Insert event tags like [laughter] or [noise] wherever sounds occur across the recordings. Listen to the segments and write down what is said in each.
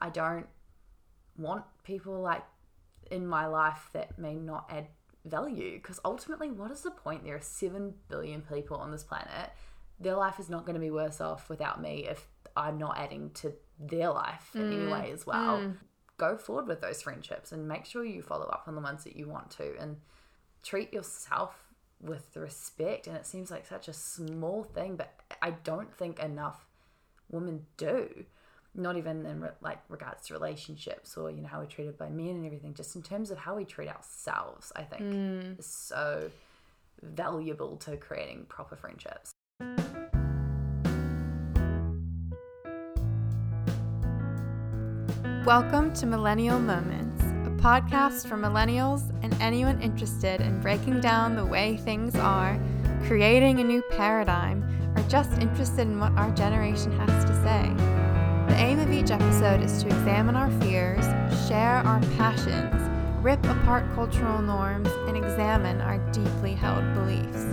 I don't want people like in my life that may not add value because ultimately what is the point? There are 7 billion people on this planet. Their life is not going to be worse off without me if i'm not adding to their life in any mm, way as well. Mm. go forward with those friendships and make sure you follow up on the ones that you want to and treat yourself with respect. And it seems like such a small thing but i don't think enough women do not even in re- like regards to relationships or you know how we're treated by men and everything just in terms of how we treat ourselves i think mm. is so valuable to creating proper friendships Welcome to Millennial Moments, a podcast for millennials and anyone interested in breaking down the way things are, creating a new paradigm, or just interested in what our generation has to say. The aim of each episode is to examine our fears, share our passions, rip apart cultural norms, and examine our deeply held beliefs.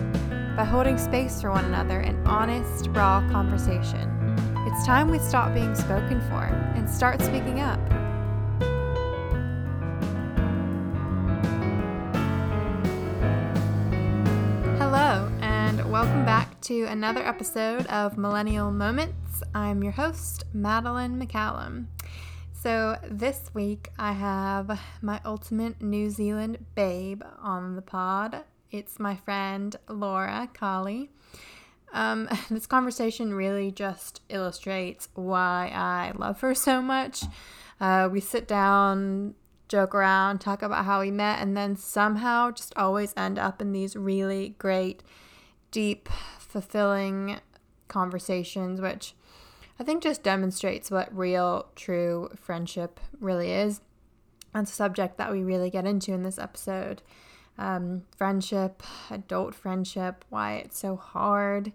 By holding space for one another in honest, raw conversation, it's time we stop being spoken for and start speaking up. Hello, and welcome back to another episode of Millennial Moments. I'm your host, Madeline McCallum. So, this week I have my ultimate New Zealand babe on the pod. It's my friend Laura Colley. Um, [laughs] this conversation really just illustrates why I love her so much. Uh, we sit down, joke around, talk about how we met, and then somehow just always end up in these really great, deep, fulfilling conversations, which I think just demonstrates what real, true friendship really is. That's a subject that we really get into in this episode um, friendship, adult friendship, why it's so hard,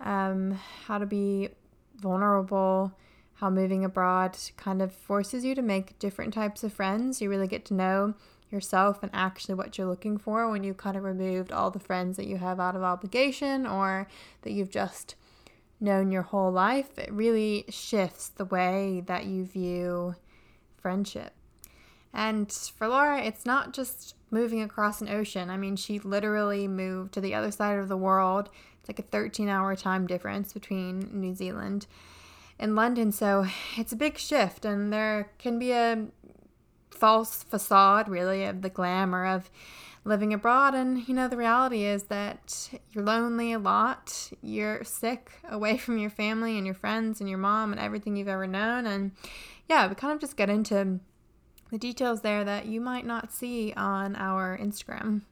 um, how to be vulnerable, how moving abroad kind of forces you to make different types of friends. You really get to know yourself and actually what you're looking for when you kind of removed all the friends that you have out of obligation or that you've just known your whole life. It really shifts the way that you view friendship. And for Laura, it's not just moving across an ocean. I mean, she literally moved to the other side of the world. It's like a 13 hour time difference between New Zealand and London. So it's a big shift, and there can be a false facade, really, of the glamour of living abroad. And, you know, the reality is that you're lonely a lot, you're sick away [laughs] from your family and your friends and your mom and everything you've ever known. And yeah, we kind of just get into the details there that you might not see on our Instagram.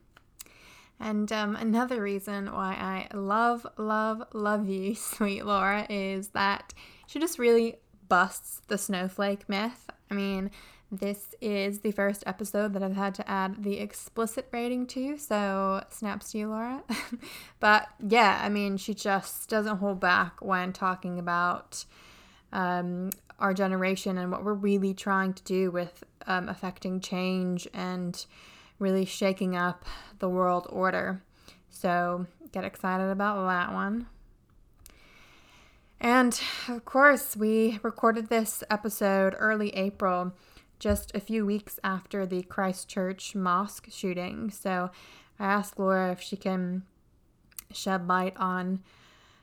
And um, [laughs] another reason why I love, love, love you, [laughs] sweet Laura, is that she just really busts the snowflake myth. I mean, this is the first episode that I've had to add the explicit rating to, so snaps to you, Laura. [laughs] but yeah, I mean, she just doesn't hold back when talking about um, our generation and what we're really trying to do with um, affecting change and really shaking up the world order. So get excited about that one. And of course, we recorded this episode early April, just a few weeks after the Christchurch mosque shooting. So I asked Laura if she can shed light on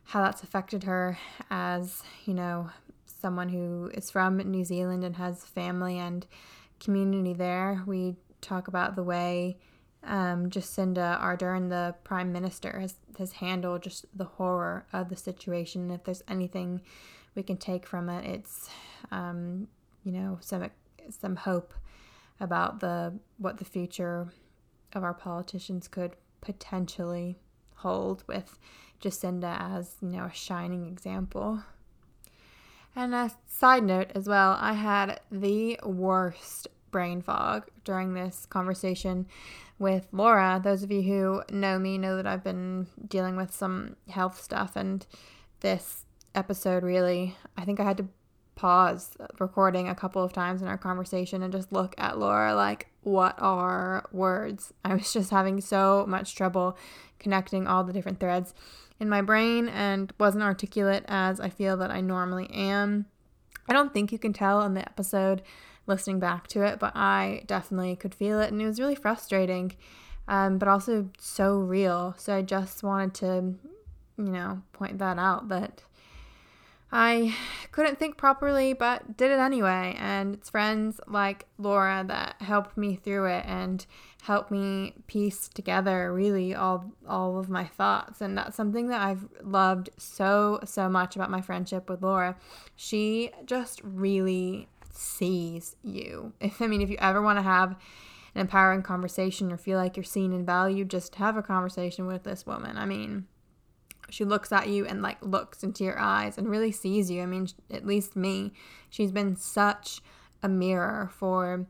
how that's affected her as, you know, someone who is from New Zealand and has family and community there. We talk about the way um, Jacinda Ardern, the Prime Minister, has, has handled just the horror of the situation. If there's anything we can take from it, it's um, you know some some hope about the what the future of our politicians could potentially hold with Jacinda as you know a shining example. And a side note as well, I had the worst brain fog during this conversation with Laura. Those of you who know me know that I've been dealing with some health stuff, and this episode really, I think I had to pause recording a couple of times in our conversation and just look at Laura like, what are words? [laughs] I was just having so much trouble connecting all the different threads in my brain and wasn't articulate as I feel that I normally am. I don't think you can tell in the episode listening back to it, but I definitely could feel it, and it was really frustrating, um, but also so real. So I just wanted to, you know, point that out that I couldn't think properly, but did it anyway. And it's friends like Laura that helped me through it and helped me piece together really all all of my thoughts. And that's something that I've loved so so much about my friendship with Laura. She just really sees you. If I mean, if you ever want to have an empowering conversation or feel like you're seen and valued, just have a conversation with this woman. I mean, she looks at you and like looks into your eyes and really sees you. I mean, at least me, she's been such a mirror for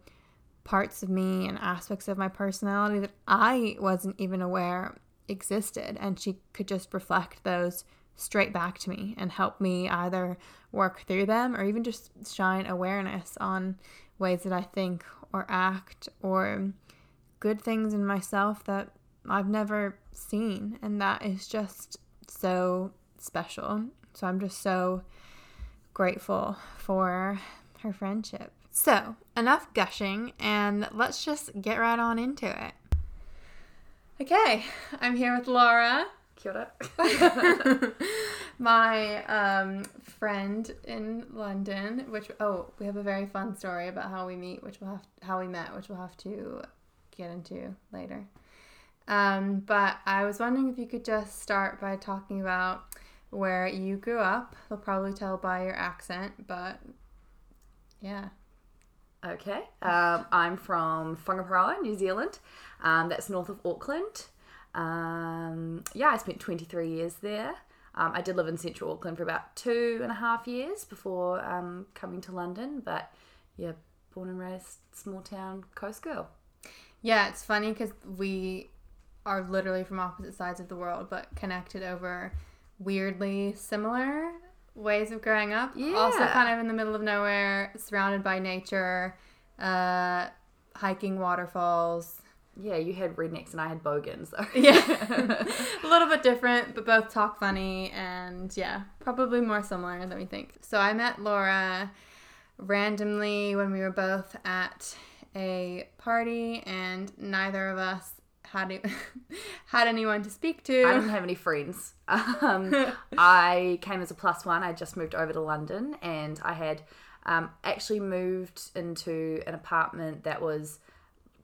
parts of me and aspects of my personality that I wasn't even aware existed. And she could just reflect those straight back to me and help me either work through them or even just shine awareness on ways that I think or act or good things in myself that I've never seen. And that is just so special. So I'm just so grateful for her friendship. So, enough gushing, and let's just get right on into it. Okay, I'm here with Laura. Kia [laughs] my um, friend in London, which oh, we have a very fun story about how we meet, which we'll have how we met, which we'll have to get into later. Um, but I was wondering if you could just start by talking about where you grew up. They'll probably tell by your accent, but yeah. Okay. Um, I'm from Whangaparoa, New Zealand. Um, that's north of Auckland. Um, yeah, I spent 23 years there. Um, I did live in central Auckland for about two and a half years before um, coming to London, but yeah, born and raised small town coast girl. Yeah, it's funny because we are literally from opposite sides of the world but connected over weirdly similar ways of growing up. Yeah. Also kind of in the middle of nowhere, surrounded by nature, uh, hiking waterfalls. Yeah, you had rednecks and I had bogans. So. [laughs] Yeah. [laughs] a little bit different, but both talk funny and yeah, probably more similar than we think. So I met Laura randomly when we were both at a party and neither of us had [laughs] had anyone to speak to. I didn't have any friends. [laughs] Um, I came as a plus one. I just moved over to London, and I had um, actually moved into an apartment that was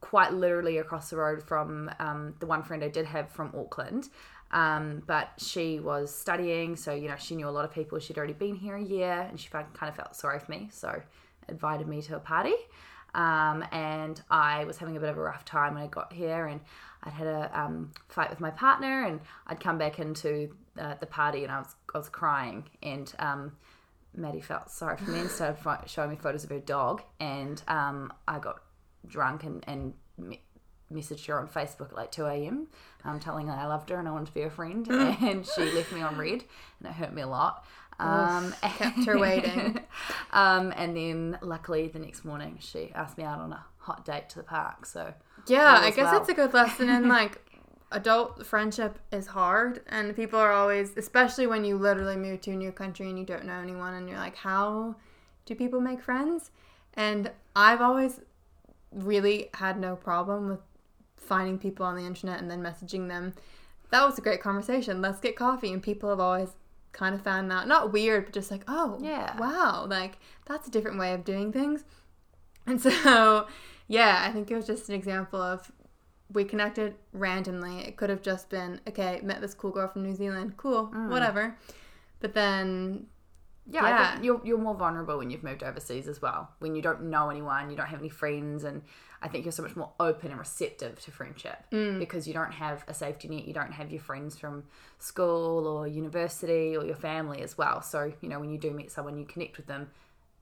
quite literally across the road from um, the one friend I did have from Auckland. Um, but she was studying, so you know she knew a lot of people. She'd already been here a year, and she kind of felt sorry for me, so invited me to a party. Um, and I was having a bit of a rough time when I got here, and I'd had a um, fight with my partner, and I'd come back into uh, the party, and I was I was crying, and um, Maddie felt sorry for me and started showing me photos of her dog, and um, I got drunk and and me- messaged her on Facebook at like 2 a.m. Um, telling her I loved her and I wanted to be her friend, [laughs] and she left me on read, and it hurt me a lot. Um, kept her waiting. um, and then luckily the next morning she asked me out on a hot date to the park. So Yeah, I guess well. that's a good lesson in [laughs] like adult friendship is hard and people are always especially when you literally move to a new country and you don't know anyone and you're like how do people make friends? And I've always really had no problem with finding people on the internet and then messaging them. That was a great conversation. Let's get coffee and people have always kind of found that not weird but just like, "Oh, Yeah. wow, like that's a different way of doing things." And [laughs] so, yeah, I think it was just an example of we connected randomly. It could have just been, okay, met this cool girl from New Zealand, cool, mm. whatever. But then, yeah, I Yeah. think you're you're more vulnerable when you've moved overseas as well. When you don't know anyone, you don't have any friends, and I think you're so much more open and receptive to friendship mm. because you don't have a safety net. You don't have your friends from school or university or your family as well. So you know when you do meet someone, you connect with them.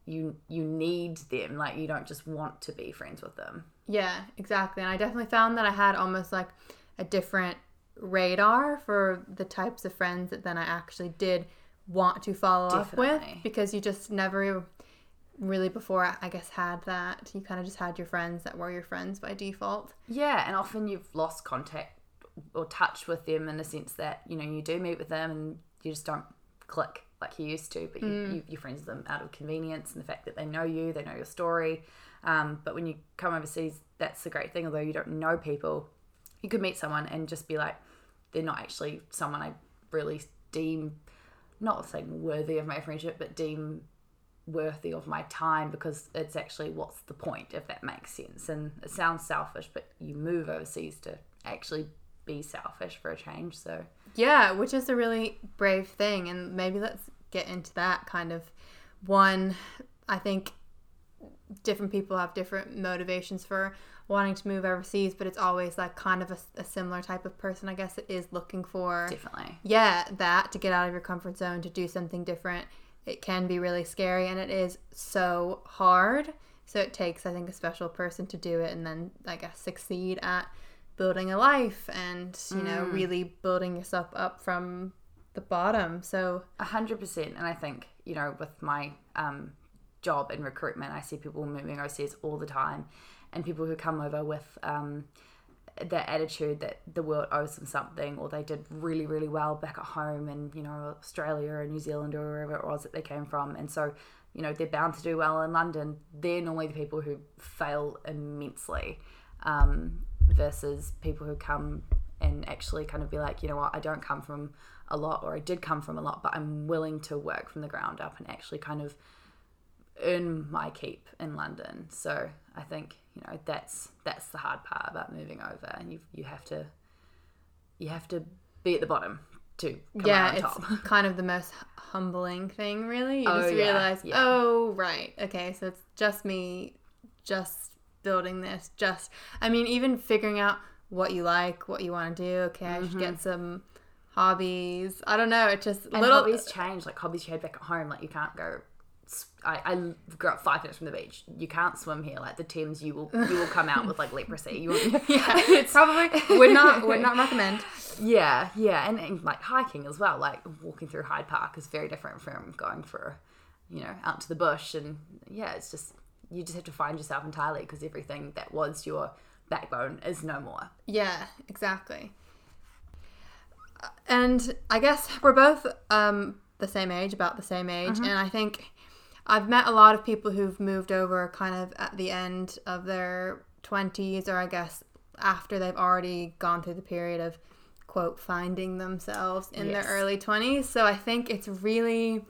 You you need them. Like you don't just want to be friends with them. yeah, exactly. And I definitely found that I had almost like a different radar for the types of friends that then I actually did want to follow up with because you just never really before I guess had that. You kind of just had your friends that were your friends by default. Yeah, and often you've lost contact or touch with them in the sense that you know you do meet with them and you just don't click like you used to, but you, you, you're friends with them out of convenience and the fact that they know you, they know your story. Um, but when you come overseas, that's the great thing. Although you don't know people, you could meet someone and just be like, they're not actually someone I really deem, not saying worthy of my friendship, but deem worthy of my time because it's actually what's the point if that makes sense and it sounds selfish but you move overseas to actually be selfish for a change so Yeah, which is a really brave thing. And maybe let's get into that kind of one. I think different people have different motivations for wanting to move overseas, but it's always like kind of a, a similar type of person, I guess, it is looking for. definitely Yeah, that to get out of your comfort zone, to do something different. It can be really scary and it is so hard. So it takes, I think, a special person to do it and then, I guess, succeed at building a life and, you know, really building yourself up from the bottom. So, A hundred percent, and I think you know, with my um, job in recruitment, I see people moving overseas all the time, and people who come over with um, that attitude that the world owes them something, or they did really, really well back at home in you know Australia or New Zealand or wherever it was that they came from, and so you know they're bound to do well in London. They're normally the people who fail immensely, um, versus people who come and actually kind of be like, you know what, I don't come from a lot, or I did come from a lot, but I'm willing to work from the ground up and actually kind of earn my keep in London. So I think you know that's that's the hard part about moving over, and you you have to you have to be at the bottom to come yeah, out on it's top. [laughs] kind of the most humbling thing, really. You Oh, just yeah, realize, yeah. oh, right. Okay, so it's just me, just building this, just, I mean, even figuring out what you like, what you want to do. Okay, I should get some hobbies. I don't know. It just Mm-hmm. And little. hobbies change, like hobbies you had back at home. Like you can't go. I, I grew up five minutes from the beach. You can't swim here. Like the Thames, you will you will come out with like leprosy. You will, [laughs] yeah, [laughs] it's probably would not would [laughs] not recommend. Yeah, yeah, and, and like hiking as well. Like walking through Hyde Park is very different from going for, you know, out to the bush. And yeah, it's just you just have to find yourself entirely because everything that was your backbone is no more. Yeah, exactly. And I guess we're both um, the same age, about the same age, and I think I've met a lot of people who've moved over kind of at the end of their 20s, or I guess after they've already gone through the period of quote finding themselves in Yes. their early 20s. So I think it's really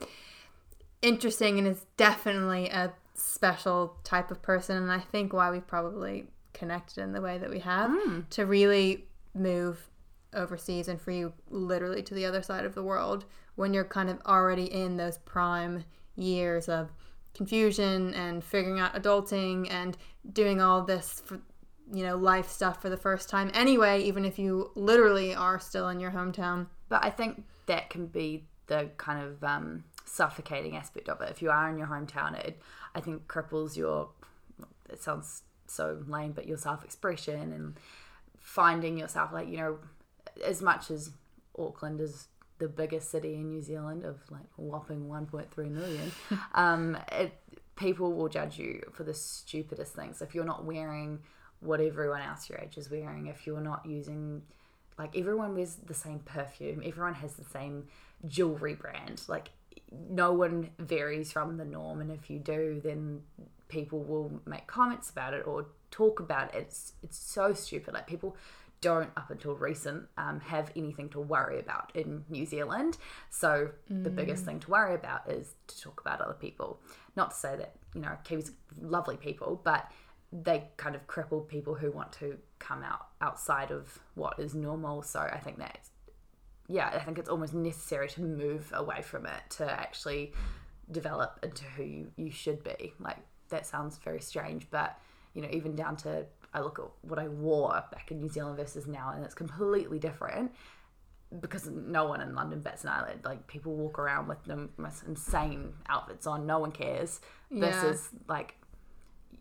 interesting and is definitely a special type of person and I think why we've probably connected in the way that we have hmm. to really move overseas and for you literally to the other side of the world when you're kind of already in those prime years of confusion and figuring out adulting and doing all this for you know life stuff for the first time anyway even if you literally are still in your hometown But I think that can be the kind of um, suffocating aspect of it. If you are in your hometown, it I think cripples your. It sounds so lame, but your self expression and finding yourself like you know, as much as Auckland is the biggest city in New Zealand of like whopping 1.3 million, [laughs] um, it, people will judge you for the stupidest things. If you're not wearing what everyone else your age is wearing, if you're not using like everyone wears the same perfume everyone has the same jewelry brand like no one varies from the norm. And if you do then people will make comments about it or talk about it. It's it's so stupid. Like people don't up until recent um, have anything to worry about in New Zealand so the biggest thing to worry about is to talk about other people not to say that you know Kiwis are lovely people but they kind of cripple people who want to come out outside of what is normal. So I think that, yeah, I think it's almost necessary to move away from it to actually develop into who you, you should be. Like that sounds very strange, but you know, even down to I look at what I wore back in New Zealand versus now, and it's completely different because no one in London bats an eyelid. Like people walk around with the most insane outfits on, no one cares. Yeah. Versus like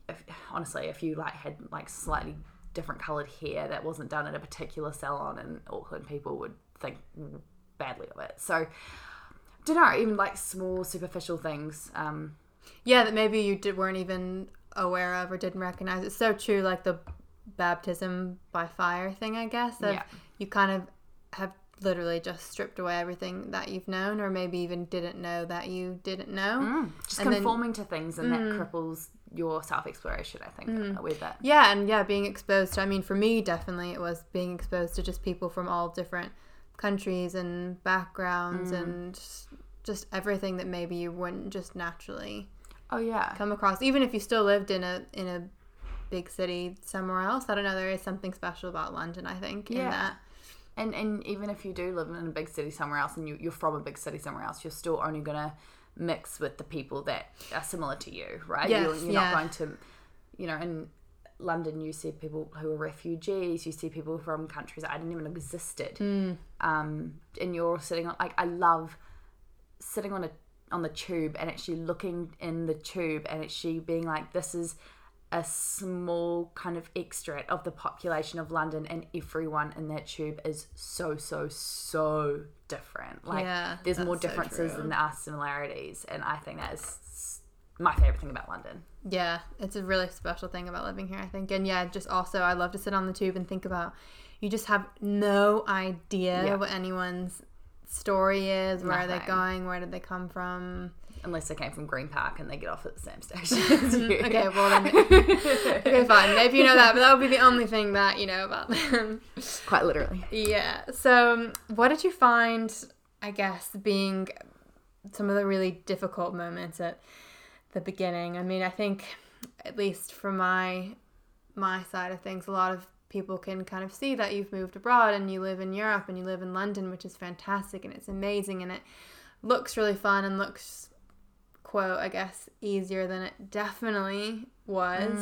if, honestly, if you like had like slightly different colored hair that wasn't done at a particular salon in Auckland, people would think badly of it. So, don't know, even like small superficial things. Um, Yeah, that maybe you did, weren't even aware of or didn't recognize. It's so true, like the baptism by fire thing, I guess. Of Yeah. You kind of have literally just stripped away everything that you've known, or maybe even didn't know that you didn't know. Mm, just And then- conforming to things and that mm. cripples your self exploration, I think, mm. with it. Yeah, and yeah, being exposed to, I mean, for me, definitely it was being exposed to just people from all different countries and backgrounds mm. and just everything that maybe you wouldn't just naturally Oh, yeah. come across. Even if you still lived in a in a big city somewhere else, I don't know. There is something special about London. I think in Yeah. that. And and even if you do live in a big city somewhere else and you, you're from a big city somewhere else, you're still only going to mix with the people that are similar to you, right? Yes, you're you're yeah. not going to, you know, in London, you see people who are refugees, you see people from countries that I didn't even know existed. Hmm. Um, and you're sitting on, like, I love sitting on a on the tube and actually looking in the tube and actually being like, this is a small kind of extract of the population of London, and everyone in that tube is so so so different. Like, Yeah, there's more that's so differences than there are similarities, and I think that is my favorite thing about London. Yeah, it's a really special thing about living here, I think. And yeah, just also, I love to sit on the tube and think about you just have no idea Yeah. what anyone's story is. Where are they going? Where did they come from? Unless they came from Green Park and they get off at the same station. [laughs] Okay, well then, okay, [laughs] fine. Maybe you know that, but that would be the only thing that you know about them. Quite literally. yeah. So, um, what did you find? I guess being some of the really difficult moments at the beginning. I mean, I think at least from my my side of things, a lot of people can kind of see that you've moved abroad and you live in Europe and you live in London, which is fantastic and it's amazing and it looks really fun and looks quote I guess easier than it definitely was.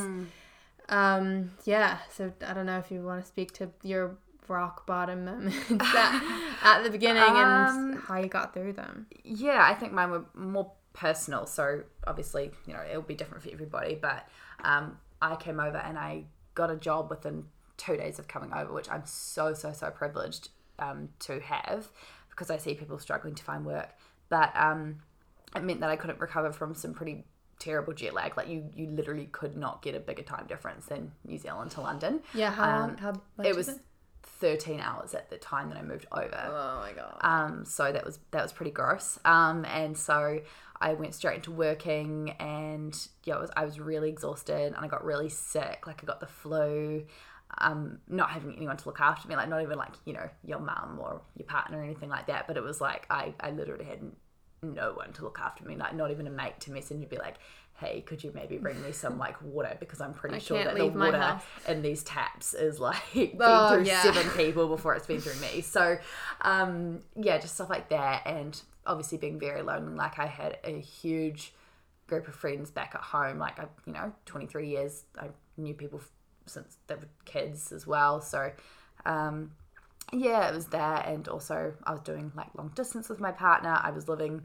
Um, yeah, so I don't know if you want to speak to your rock bottom moments [laughs] at, [laughs] at the beginning and Um, how you got through them. Yeah, I think mine were more personal. So obviously, you know, it'll be different for everybody. But um, I came over and I got a job within two days of coming over, which I'm so so so privileged um, to have because I see people struggling to find work. But um, it meant that I couldn't recover from some pretty terrible jet lag. Like you, you literally could not get a bigger time difference than New Zealand to London. Yeah, how long? Um, How much It was 13 hours at the time that I moved over. Oh my god. Um, so that was that was pretty gross. Um, and so I went straight into working, and yeah, it was I was really exhausted, and I got really sick. Like I got the flu. Um, not having anyone to look after me, like not even like you know your mum or your partner or anything like that. But it was like I I literally had no one to look after me, like not even a mate to message and be like, hey, could you maybe bring me some like water because I'm pretty I sure that the water in these taps is like [laughs] been Oh, through yeah. seven people before it's been through me. So, um, yeah, just stuff like that, and obviously being very lonely. Like I had a huge group of friends back at home. Like I, you know, twenty three years. I knew people since they were kids as well. So, um, yeah, it was there. and also I was doing like long distance with my partner. I was living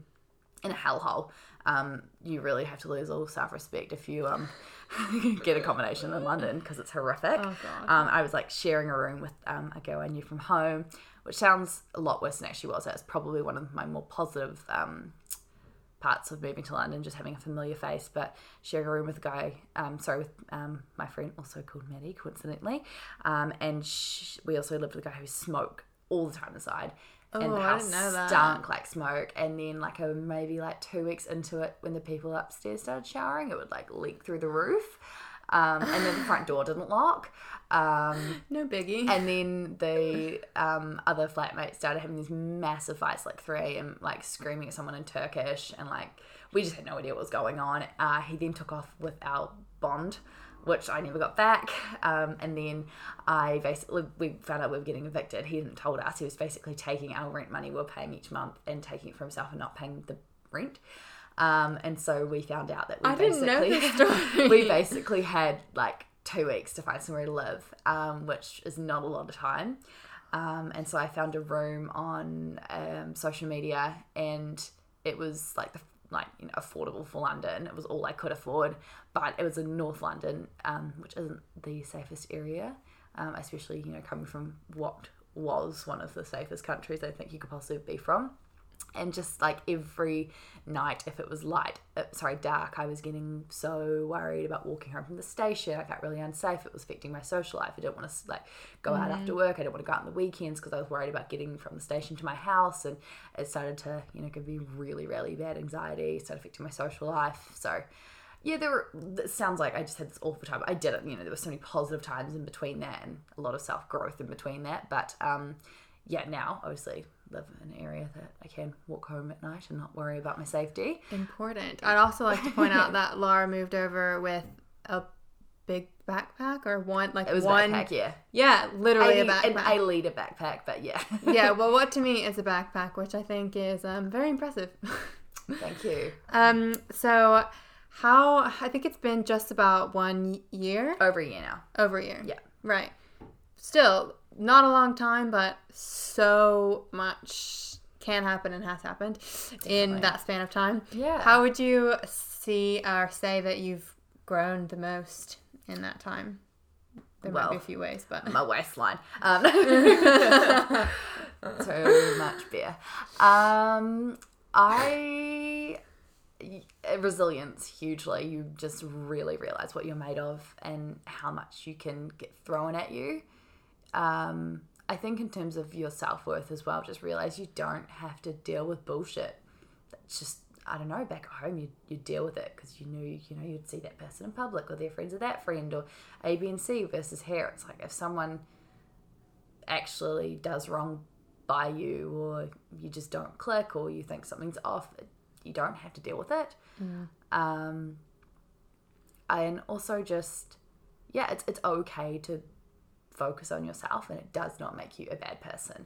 in a hellhole. Um, you really have to lose all self respect if you um [laughs] get accommodation in London because it's horrific. Oh. Um, I was like sharing a room with um, a girl I knew from home, which sounds a lot worse than it actually was. That's probably one of my more positive um, parts of moving to London, just having a familiar face. But sharing a room with a guy, um, sorry, with um, my friend, also called Maddie, coincidentally, um, and sh- we also lived with a guy who smoked all the time inside. and Oh, the I house didn't know that. stunk like smoke. And then, like, a, maybe like two weeks into it, when the people upstairs started showering, it would like leak through the roof. Um, and then the front door didn't lock. Um, [laughs] no biggie. and then the um, other flatmates started having these massive fights, like 3 a.m., like screaming at someone in Turkish. And like, we just had no idea what was going on. Uh, he then took off with our bond, which I never got back. Um, and then I basically, we found out we were getting evicted. He hadn't told us. He was basically taking our rent money we were paying each month and taking it for himself and not paying the rent. Um, and so we found out that we I basically [laughs] we basically had like two weeks to find somewhere to live, um, which is not a lot of time. Um, and so I found a room on um, social media, and it was like the like you know affordable for London. It was all I could afford, but it was in North London, um, which isn't the safest area, um, especially you know coming from what was one of the safest countries I think you could possibly be from. And just like every night if it was light uh, sorry dark i was getting so worried about walking home from the station i felt really unsafe it was affecting my social life i didn't want to like go out after work i didn't want to go out on the weekends because i was worried about getting from the station to my house and it started to you know give me really really bad anxiety started affecting my social life so yeah, there were. It sounds like I just had this awful time. I didn't. You know, there were so many positive times in between that, and a lot of self growth in between that. But um, yeah, now obviously live in an area that I can walk home at night and not worry about my safety. Important. I'd also like to point out that Laura moved over with a big backpack or one like It was one backpack, yeah. yeah literally a, backpack I lead A backpack, but yeah. [laughs] yeah well what to me is a backpack which i think is um, very impressive [laughs] Thank you. um so how i think it's been just about one year Over a year now. over a year Yeah. right still not a long time but so much can happen and has happened in that span of time Yeah. how would you see or say that you've grown the most in that time there might be a few ways but my waistline. Um, [laughs] so much beer. Um, I resilience hugely. You just really realize what you're made of and how much you can get thrown at you. Um, I think in terms of your self worth as well, just realize you don't have to deal with bullshit. That's just I don't know. Back at home, you you deal with it because you knew you know you'd see that person in public or they're friends with that friend or A, B, and C versus here. It's like if someone actually does wrong by you or you just don't click or you think something's off, you don't have to deal with it. Um, and also just yeah, it's it's okay to focus on yourself and it does not make you a bad person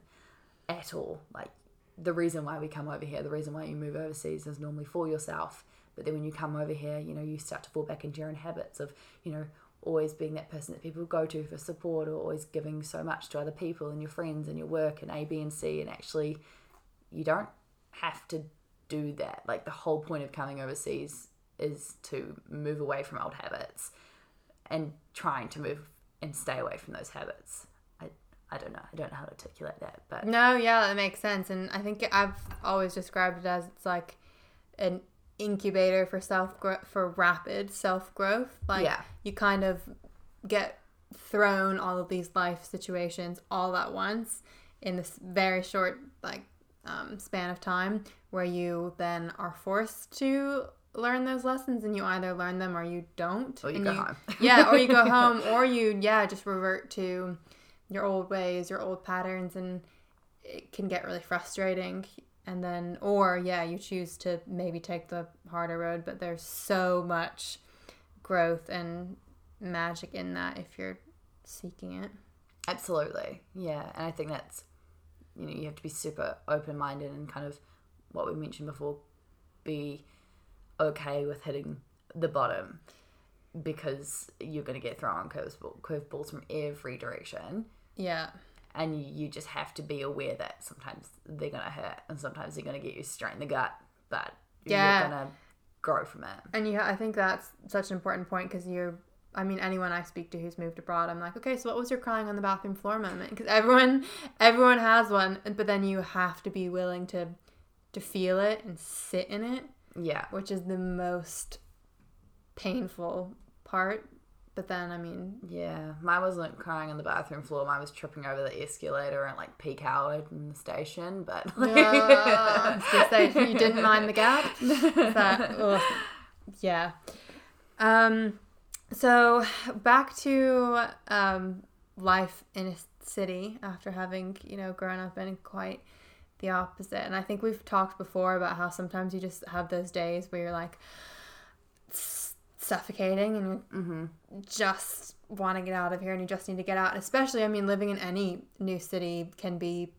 at all. Like the reason why we come over here, the reason why you move overseas is normally for yourself. But then when you come over here, you know, you start to fall back into your own habits of, you know, always being that person that people go to for support or always giving so much to other people and your friends and your work and A, B, and C. And actually, you don't have to do that. Like the whole point of coming overseas is to move away from old habits and trying to move and stay away from those habits. I, I don't know. I don't know how to articulate that, but No, yeah, that makes sense. And I think I've always described it as it's like an incubator for self growth for rapid self growth. Like Yeah. you kind of get thrown all of these life situations all at once in this very short like um, span of time where you then are forced to learn those lessons and you either learn them or you don't Or you and go home. [laughs] yeah or you go [laughs] home or you yeah just revert to your old ways your old patterns and it can get really frustrating and then or yeah you choose to maybe take the harder road but there's so much growth and magic in that if you're seeking it Absolutely. Yeah. And I think that's, you know, you have to be super open minded and kind of what we mentioned before, be okay with hitting the bottom because you're going to get thrown curveball, curveballs from every direction. yeah And you, just have to be aware that sometimes they're going to hurt and sometimes they're going to get you straight in the gut, but Yeah. you're going to grow from it. and you i think that's such an important point because you're I mean, anyone I speak to who's moved abroad, I'm like, okay, so what was your crying on the bathroom floor moment? Because everyone, everyone has one, but then you have to be willing to, to feel it and sit in it, Yeah. which is the most painful part. But then, I mean, Yeah, mine wasn't crying on the bathroom floor. Mine was tripping over the escalator at like peak hour in the station. But say, [laughs] you didn't mind the gap. [laughs] That, yeah. Um, so back to um, life in a city after having you know grown up in quite the opposite. And I think we've talked before about how sometimes you just have those days where you're like suffocating and you mm-hmm. just want to get out of here and you just need to get out. And especially, I mean, living in any new city can be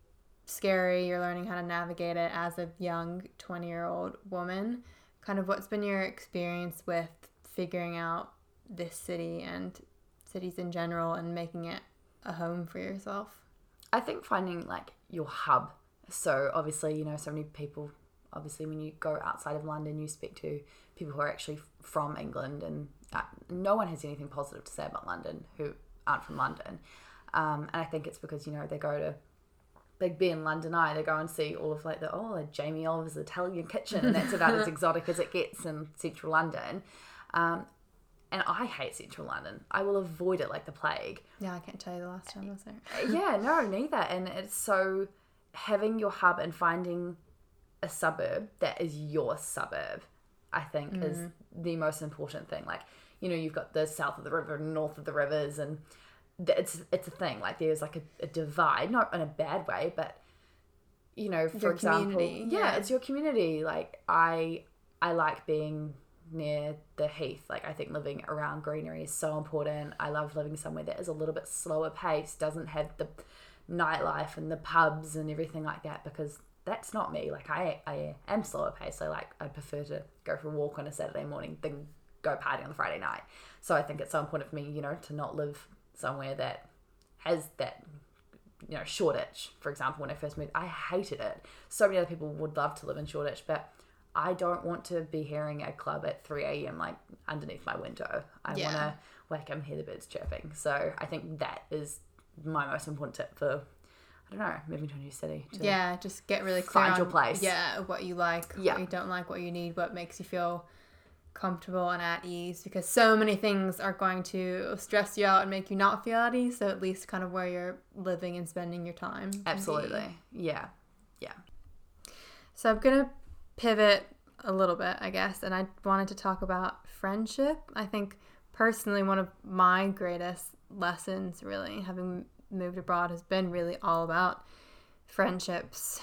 scary. You're learning how to navigate it as a young 20 year old woman. Kind of what's been your experience with figuring out this city and cities in general and making it a home for yourself? I think finding like your hub. So obviously, you know, so many people. Obviously, when you go outside of London, you speak to people who are actually from England, and no one has anything positive to say about London who aren't from London. Um, and I think it's because you know they go to Big Ben, London Eye, they go and see all of like the oh like Jamie Oliver's Italian kitchen, and that's about as [laughs] exotic as it gets in central London. Um, and I hate central London. I will avoid it like the plague. Yeah, I can't tell you the last time I was there. yeah, no, neither. And it's so having your hub and finding a suburb that is your suburb, I think, is mm. the most important thing. Like, you know, you've got the south of the river and north of the rivers, and it's it's a thing. Like, there's like a, a divide, not in a bad way, but you know, for Your example, yeah, yeah. it's your community. Like, I I like being near the heath. Like, I think living around greenery is so important. I love living somewhere that is a little bit slower paced, doesn't have the nightlife and the pubs and everything like that because that's not me. Like I, I am slower paced. So like I prefer to go for a walk on a Saturday morning than go party on the Friday night. So I think it's so important for me, you know, to not live somewhere that has that you know Shoreditch, for example. When I first moved, I hated it. So many other people would love to live in Shoreditch, but I don't want to be hearing a club at 3 a.m. like underneath my window. I Yeah. want to wake up and hear the birds chirping. So I think that is my most important tip for, I don't know, moving to a new city. To, Yeah, just get really clear Find your place. Yeah, what you like, Yeah. what you don't like, what you need, what makes you feel comfortable and at ease. Because so many things are going to stress you out and make you not feel at ease. So at least kind of where you're living and spending your time. Absolutely. Yeah. Yeah. So I'm gonna pivot a little bit, I guess, and I wanted to talk about friendship. I think personally, one of my greatest lessons, really, having moved abroad, has been really all about friendships,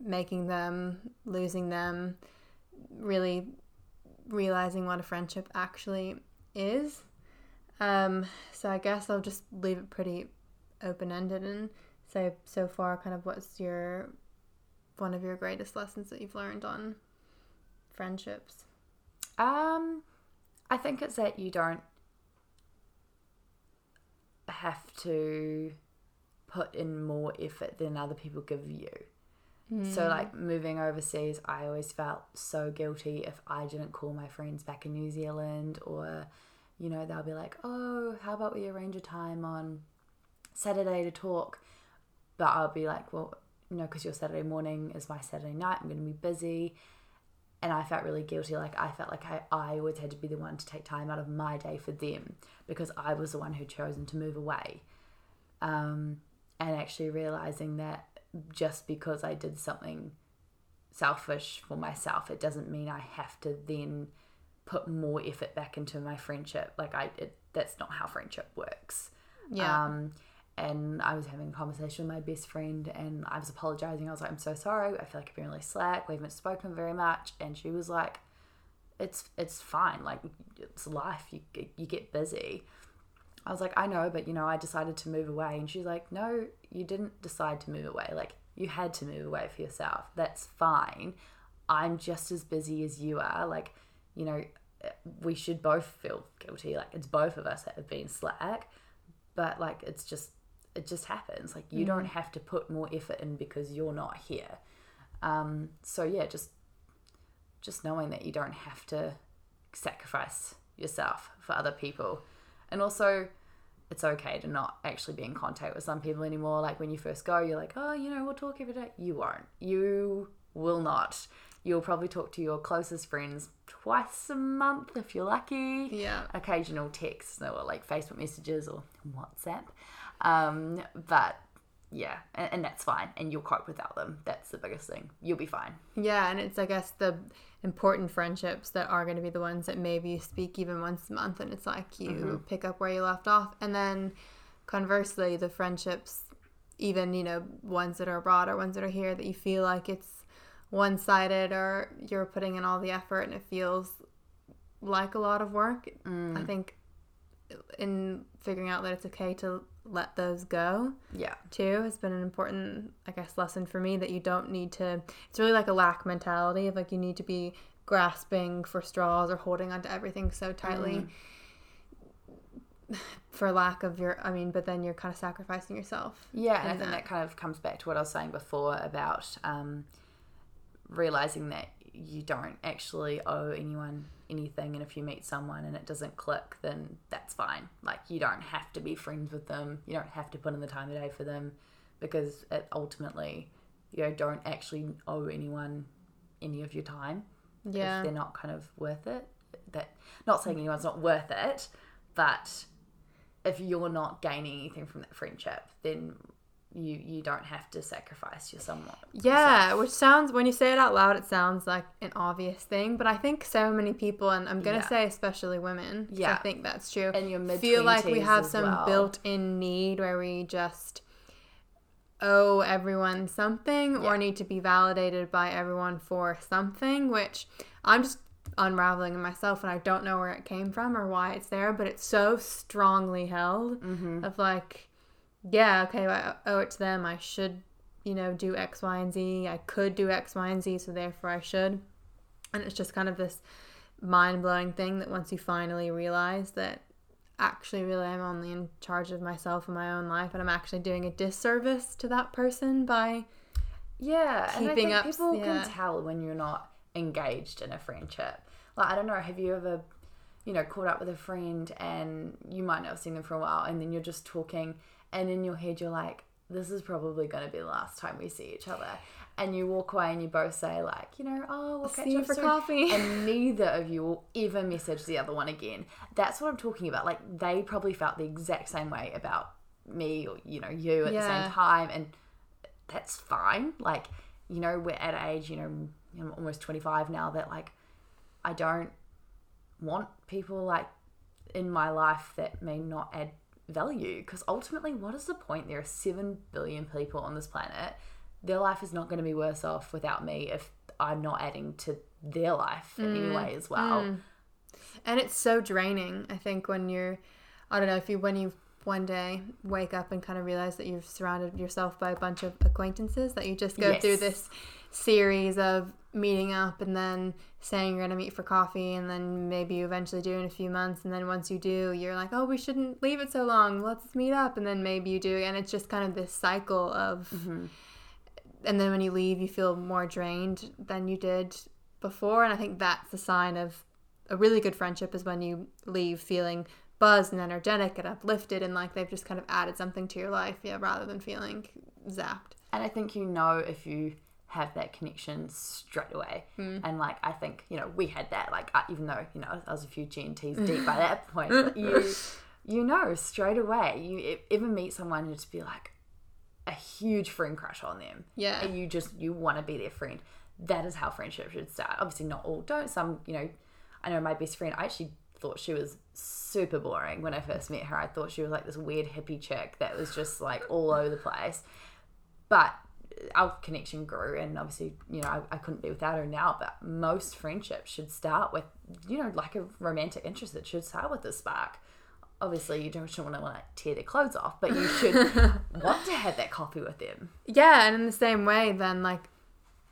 making them, losing them, really realizing what a friendship actually is. Um, so I guess I'll just leave it pretty open ended and say so far, kind of what's your one of your greatest lessons that you've learned on friendships? Um, I think it's that you don't have to put in more effort than other people give you. So, hmm. like moving overseas, I always felt so guilty if I didn't call my friends back in New Zealand, or, you know, they'll be like, oh, how about we arrange a time on Saturday to talk? But I'll be like, well, no, because your Saturday morning is my Saturday night. I'm going to be busy. And I felt really guilty. Like, I felt like I, I always had to be the one to take time out of my day for them because I was the one who'd chosen to move away. Um, and actually realizing that just because I did something selfish for myself, it doesn't mean I have to then put more effort back into my friendship. Like I, it, that's not how friendship works. Yeah. Um, and I was having a conversation with my best friend, and I was apologizing. I was like, "I'm so sorry. I feel like I've been really slack. We haven't spoken very much." And she was like, "It's it's fine. Like it's life. You you get busy." I was like, I know, but you know, I decided to move away. And she's like, No, you didn't decide to move away. Like, you had to move away for yourself. That's fine. I'm just as busy as you are. Like, you know, we should both feel guilty. Like, it's both of us that have been slack, but like, it's just, it just happens. Like, you don't have to put more effort in because you're not here. Um, so, yeah, just, just knowing that you don't have to sacrifice yourself for other people. And also it's okay to not actually be in contact with some people anymore. Like when you first go you're like oh you know we'll talk every day. You won't. You will not. You'll probably talk to your closest friends twice a month if you're lucky. Yeah. occasional texts or like facebook messages or whatsapp um, but yeah and, and that's fine and you'll cope without them. That's the biggest thing. You'll be fine. Yeah, and it's I guess the important friendships that are going to be the ones that maybe you speak even once a month, and it's like you pick up where you left off, and then conversely, the friendships, even you know ones that are abroad or ones that are here, that you feel like it's one sided or you're putting in all the effort and it feels like a lot of work. I think in figuring out that it's okay to let those go. Yeah. Too has been an important i guess lesson for me that you don't need to it's really like a lack mentality of like you need to be grasping for straws or holding onto everything so tightly [sighs] for lack of your i mean but then you're kind of sacrificing yourself Yeah, and I think that. that kind of comes back to what I was saying before about um, realizing that you don't actually owe anyone anything, and if you meet someone and it doesn't click, then that's fine. Like you don't have to be friends with them. You don't have to put in the time of day for them. because it ultimately, you know, don't actually owe anyone any of your time Yeah. if they're not kind of worth it. That not saying anyone's not worth it, but if you're not gaining anything from that friendship, then you you don't have to sacrifice your somewhat. Yeah, which sounds when you say it out loud, it sounds like an obvious thing, but I think so many people, and I'm gonna Yeah. say especially women, 'cause I think that's true. In your mid feel like we have some well. built-in need where we just owe everyone something Yeah. or need to be validated by everyone for something, which I'm just unraveling in myself and I don't know where it came from or why it's there, but it's so strongly held Mm-hmm. of like, yeah, okay, I owe it to them. I should, you know, do X, Y, and Z. I could do X, Y, and Z, so therefore I should. And it's just kind of this mind blowing thing that once you finally realize that actually, really, I'm only in charge of myself and my own life, and I'm actually doing a disservice to that person by Yeah, and I keeping think up- people yeah. can tell when you're not engaged in a friendship. Like I don't know, have you ever, you know, caught up with a friend and you might not have seen them for a while, and then you're just talking, and in your head you're like, this is probably going to be the last time we see each other, and you walk away and you both say like, you know, oh, we'll catch see you up for soon. coffee. and [laughs] neither of you will ever message the other one again. That's what I'm talking about. Like they probably felt the exact same way about me or you know you at the same time, and that's fine. Like you know we're at age, you know, I'm almost 25 now that like I don't want people like in my life that may not add value because ultimately what is the point? There are 7 billion people on this planet. Their life is not going to be worse off without me if i'm not adding to their life in any mm, way as well. Mm. and it's so draining i think when you're i don't know if you when you one day wake up and kind of realize that you've surrounded yourself by a bunch of acquaintances that you just go Yes. through this series of meeting up and then saying you're going to meet for coffee and then maybe you eventually do in a few months and then once you do you're like oh we shouldn't leave it so long. Let's meet up. And then maybe you do and it's just kind of this cycle of mm-hmm. and then when you leave you feel more drained than you did before and i think that's the sign of a really good friendship is when you leave feeling buzzed and energetic and uplifted and like they've just kind of added something to your life yeah rather than feeling zapped. And i think you know if you have that connection straight away. Mm. And like i think you know we had that like I, even though you know i was a few g&t's deep by [laughs] that point you you know straight away you ever meet someone and just be like a huge friend crush on them Yeah. and you just you want to be their friend that is how friendship should start. Obviously not all don't some you know i know my best friend i actually thought she was super boring when i first met her. I thought she was like this weird hippie chick that was just like all over the place. But our connection grew and obviously you know I, I couldn't be without her now but most friendships should start with you know like a romantic interest it should start with a spark. Obviously you don't want to want to tear their clothes off but you should [laughs] want to have that coffee with them. Yeah and in the same way then like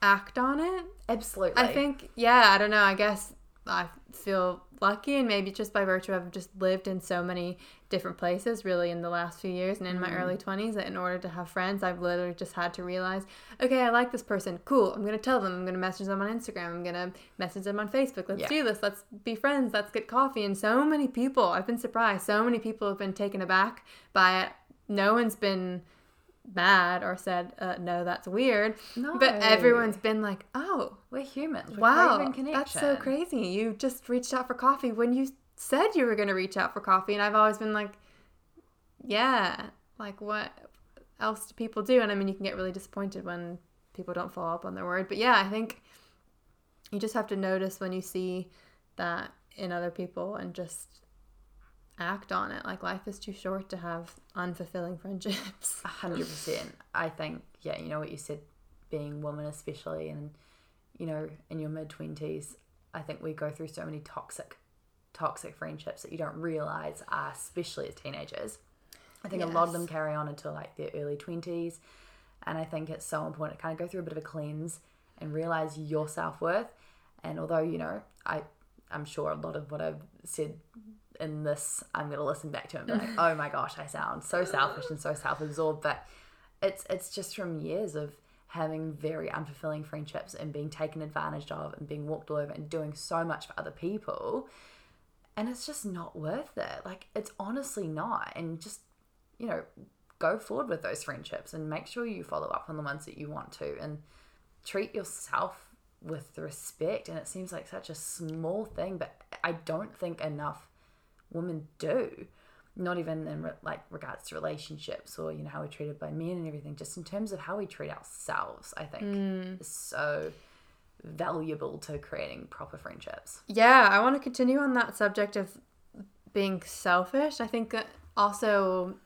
act on it. Absolutely. I think, yeah, I don't know. I guess I feel lucky, and maybe just by virtue of just lived in so many different places, really, in the last few years and in my mm-hmm. early 20s, that in order to have friends, I've literally just had to realize, okay, I like this person. Cool. I'm going to tell them. I'm going to message them on Instagram. I'm going to message them on Facebook. Let's Yeah. do this. Let's be friends. Let's get coffee. And so many people, I've been surprised, so many people have been taken aback by it. No one's been mad or said, uh, no, that's weird. No. But everyone's been like, oh, we're humans we're Wow, that's so crazy. You just reached out for coffee when you said you were going to reach out for coffee, and I've always been like, yeah, like what else do people do? And I mean, you can get really disappointed when people don't follow up on their word. But yeah, I think you just have to notice when you see that in other people and just act on it. Like life is too short to have unfulfilling friendships. A hundred percent. I think, yeah, you know what you said, being woman especially, and you know, in your mid twenties, I think we go through so many toxic, toxic friendships that you don't realize are, especially as teenagers. I think a lot of them carry on until like their early twenties, and I think it's so important to kind of go through a bit of a cleanse and realize your self worth. And although you know, I, I'm sure a lot of what I've said in this, I'm gonna listen back to it and be like, [laughs] oh my gosh, I sound so selfish and so self-absorbed. But it's it's just from years of having very unfulfilling friendships and being taken advantage of and being walked all over and doing so much for other people. And it's just not worth it. Like it's honestly not. And just, you know, go forward with those friendships and make sure you follow up on the ones that you want to and treat yourself with respect. And it seems like such a small thing, but I don't think enough women do. Not even in re- like regards to relationships or you know how we're treated by men and everything. Just in terms of how we treat ourselves, I think mm. is so valuable to creating proper friendships. Yeah, I want to continue on that subject of being selfish. I think that also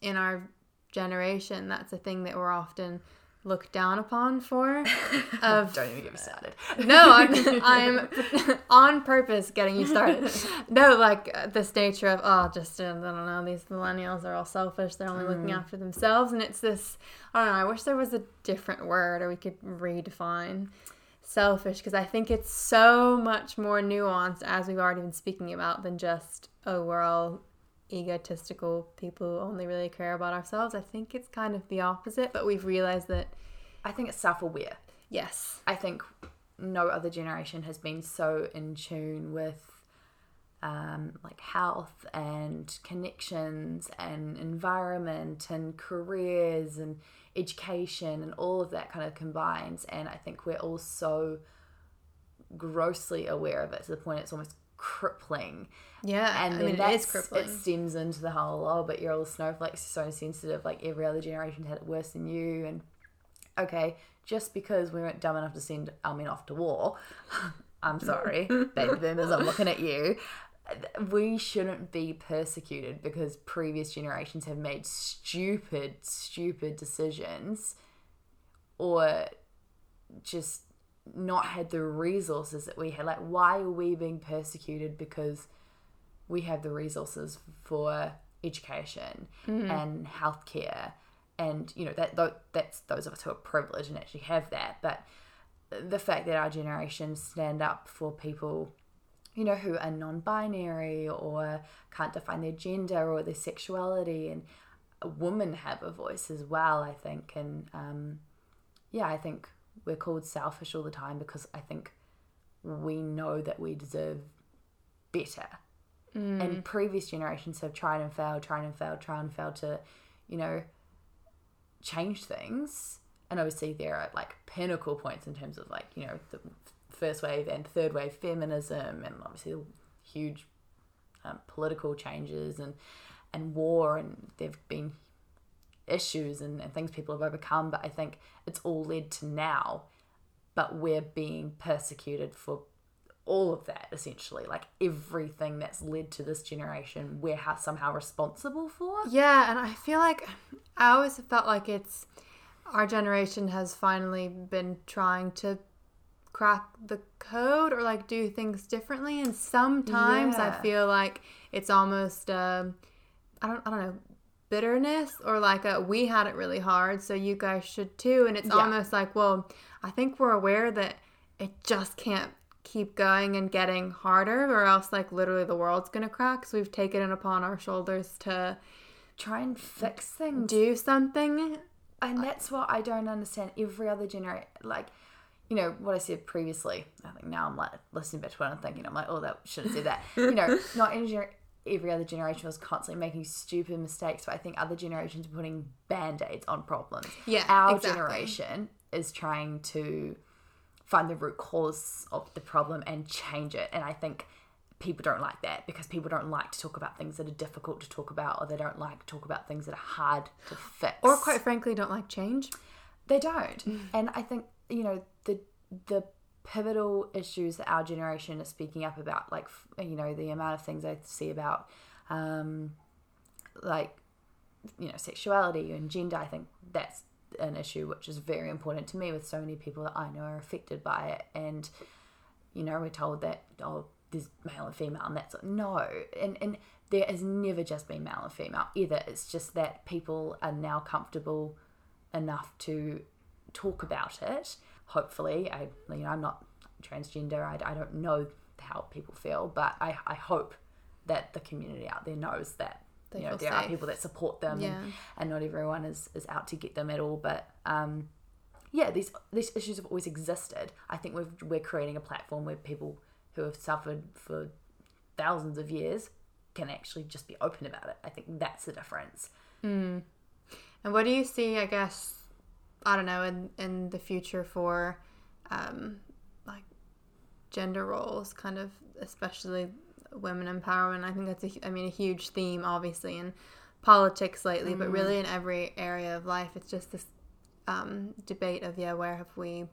in our generation, that's a thing that we're often looked down upon for. [laughs] Of Don't even get me started. no, I'm [laughs] I'm on purpose getting you started. No, like uh, this nature of oh, just uh, I don't know, these millennials are all selfish. They're only looking after themselves, and it's this. I don't know. I wish there was a different word, or we could redefine selfish because I think it's so much more nuanced, as we've already been speaking about, than just oh, we're all egotistical people who only really care about ourselves. I think it's kind of the opposite, but we've realized that I think it's self aware. yes, I think no other generation has been so in tune with um, like health and connections and environment and careers and education and all of that kind of combines. And I think we're all so grossly aware of it to the point it's almost crippling. yeah, And I mean, it crippling. it stems into the whole, oh, but you're all snowflakes, so sensitive, like every other generation had it worse than you. And okay, just because we weren't dumb enough to send our men off to war, [laughs] I'm sorry, [laughs] baby boomers, I'm looking at you. We shouldn't be persecuted because previous generations have made stupid, stupid decisions or just not had the resources that we had. Like, why are we being persecuted because we have the resources for education and healthcare? And you know that that's those of us who are privileged and actually have that. But the fact that our generation stand up for people, you know, who are non-binary or can't define their gender or their sexuality, and women have a voice as well. I think, and um, yeah, I think we're called selfish all the time because I think we know that we deserve better. And previous generations have tried and failed, tried and failed, tried and failed to, you know, change things. And obviously, there are like pinnacle points in terms of like, you know, the first wave and third wave feminism, and obviously the huge um, political changes and, and war, and there've been issues and, and things people have overcome, but I think it's all led to now. But we're being persecuted for all of that essentially. Like everything that's led to this generation, we're somehow responsible for. Yeah, and I feel like I always felt like it's our generation has finally been trying to crack the code or like do things differently and sometimes I feel like it's almost um I don't I don't know bitterness or like a we had it really hard so you guys should too and it's Yeah. almost like well I think we're aware that it just can't keep going and getting harder or else like literally the world's gonna crack so we've taken it upon our shoulders to Try and fix things. do something. and that's what I don't understand. Every other generation, like, you know, what I said previously. I think now I'm like listening back to what I'm thinking. I'm like, oh, that should have said that. you know, [laughs] not gener- every other generation was constantly making stupid mistakes, but I think other generations are putting band aids on problems. Yeah, our exactly. generation is trying to find the root cause of the problem and change it. And I think people don't like that because people don't like to talk about things that are difficult to talk about or they don't like to talk about things that are hard to fix Or quite frankly, don't like change. they don't mm. and i think you know the the pivotal issues that our generation is speaking up about like you know the amount of things i see about um like you know sexuality and gender. I think that's an issue which is very important to me with so many people that i know are affected by it. And you know we're told that oh there's male and female and that's no. And and there has never just been male and female either. It's just that people are now comfortable enough to talk about it hopefully i you know i'm not transgender i, I don't know how people feel but I, I hope that the community out there knows that They you know there are people that support them Yeah. and, and not everyone is, is out to get them at all but um yeah these these issues have always existed i think we've, we're creating a platform where people who have suffered for thousands of years can actually just be open about it i think that's the difference And what do you see? I guess I don't know in in the future for um, like gender roles, kind of especially women empowerment. I think that's a I mean a huge theme, obviously in politics lately, but really in every area of life. It's just this um, debate of yeah, where have we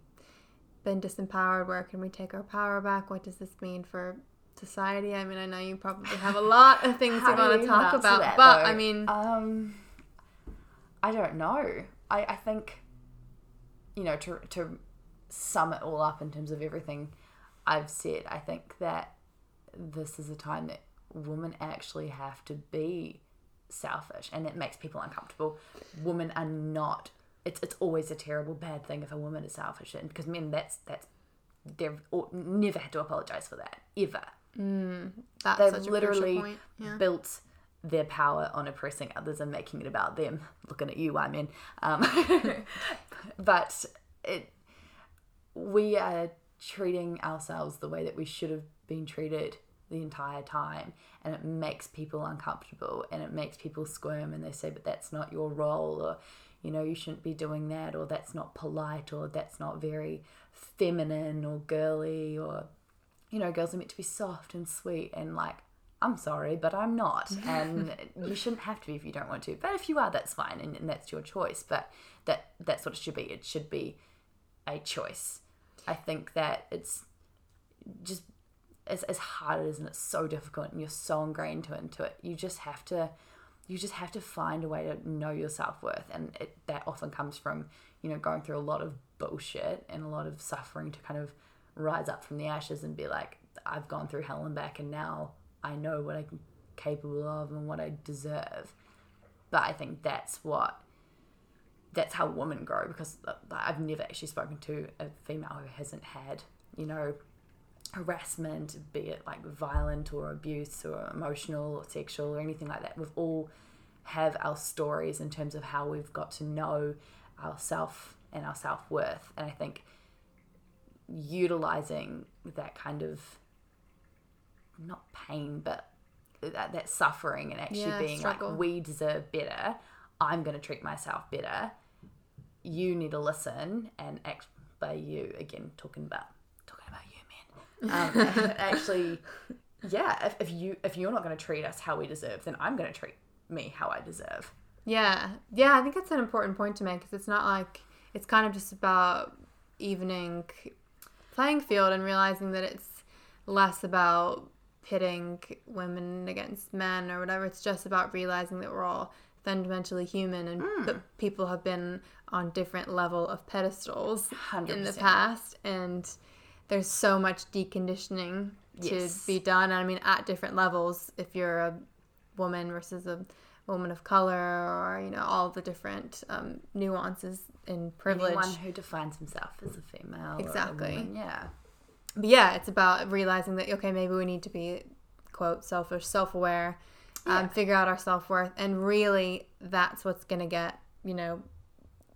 been disempowered? Where can we take our power back? What does this mean for society? I mean, I know you probably have a lot of [laughs] things you want to talk about, that, but though? I mean, Um, I don't know. I, I think, you know, to, to sum it all up in terms of everything I've said, I think that this is a time that women actually have to be selfish and it makes people uncomfortable. Women are not, it's, it's always a terrible, bad thing if a woman is selfish. And because men, that's, that's, they've never had to apologize for that, ever that's they've literally. Yeah. built their power on oppressing others and making it about them. [laughs] Looking at you, I mean, um, [laughs] but it we are treating ourselves the way that we should have been treated the entire time, and it makes people uncomfortable and it makes people squirm and they say, "But that's not your role," or you know, you shouldn't be doing that, or that's not polite, or that's not very feminine or girly, or you know, girls are meant to be soft and sweet and like, I'm sorry, but I'm not. [laughs] And you shouldn't have to be if you don't want to. But if you are, that's fine and, and that's your choice. But that that's what it should be. It should be a choice. I think that it's just as, as hard as it is and it's so difficult and you're so ingrained to into it. You just have to you just have to find a way to know your self-worth and it, that often comes from you know going through a lot of bullshit and a lot of suffering to kind of rise up from the ashes and be like i've gone through hell and back and now i know what i'm capable of and what i deserve but i think that's what that's how women grow because uh, i've never actually spoken to a female who hasn't had you know harassment, be it like violent or abuse or emotional or sexual or anything like that. We've all have our stories in terms of how we've got to know ourself and our self worth. And I think utilizing that kind of not pain, but that, that suffering and actually Yeah, being struggle. like, we deserve better. I'm going to treat myself better. You need to listen and act by you again, talking about talking about you, man. Um, [laughs] actually, yeah. If, if you if you're not going to treat us how we deserve, then I'm going to treat me how I deserve. Yeah, yeah, I think that's an important point to make because it's not like it's kind of just about evening playing field and realizing that it's less about pitting women against men or whatever. It's just about realizing that we're all fundamentally human and that people have been on different level of pedestals in the past and there's so much deconditioning to Yes. be done. I mean, at different levels, if you're a woman versus a woman of color, or you know, all the different um, nuances in privilege. Anyone who defines himself as a female, or a Exactly. woman, yeah, But yeah, it's about realizing that okay, maybe we need to be quote selfish, self-aware, um, Yeah. figure out our self-worth, and really, that's what's gonna get you know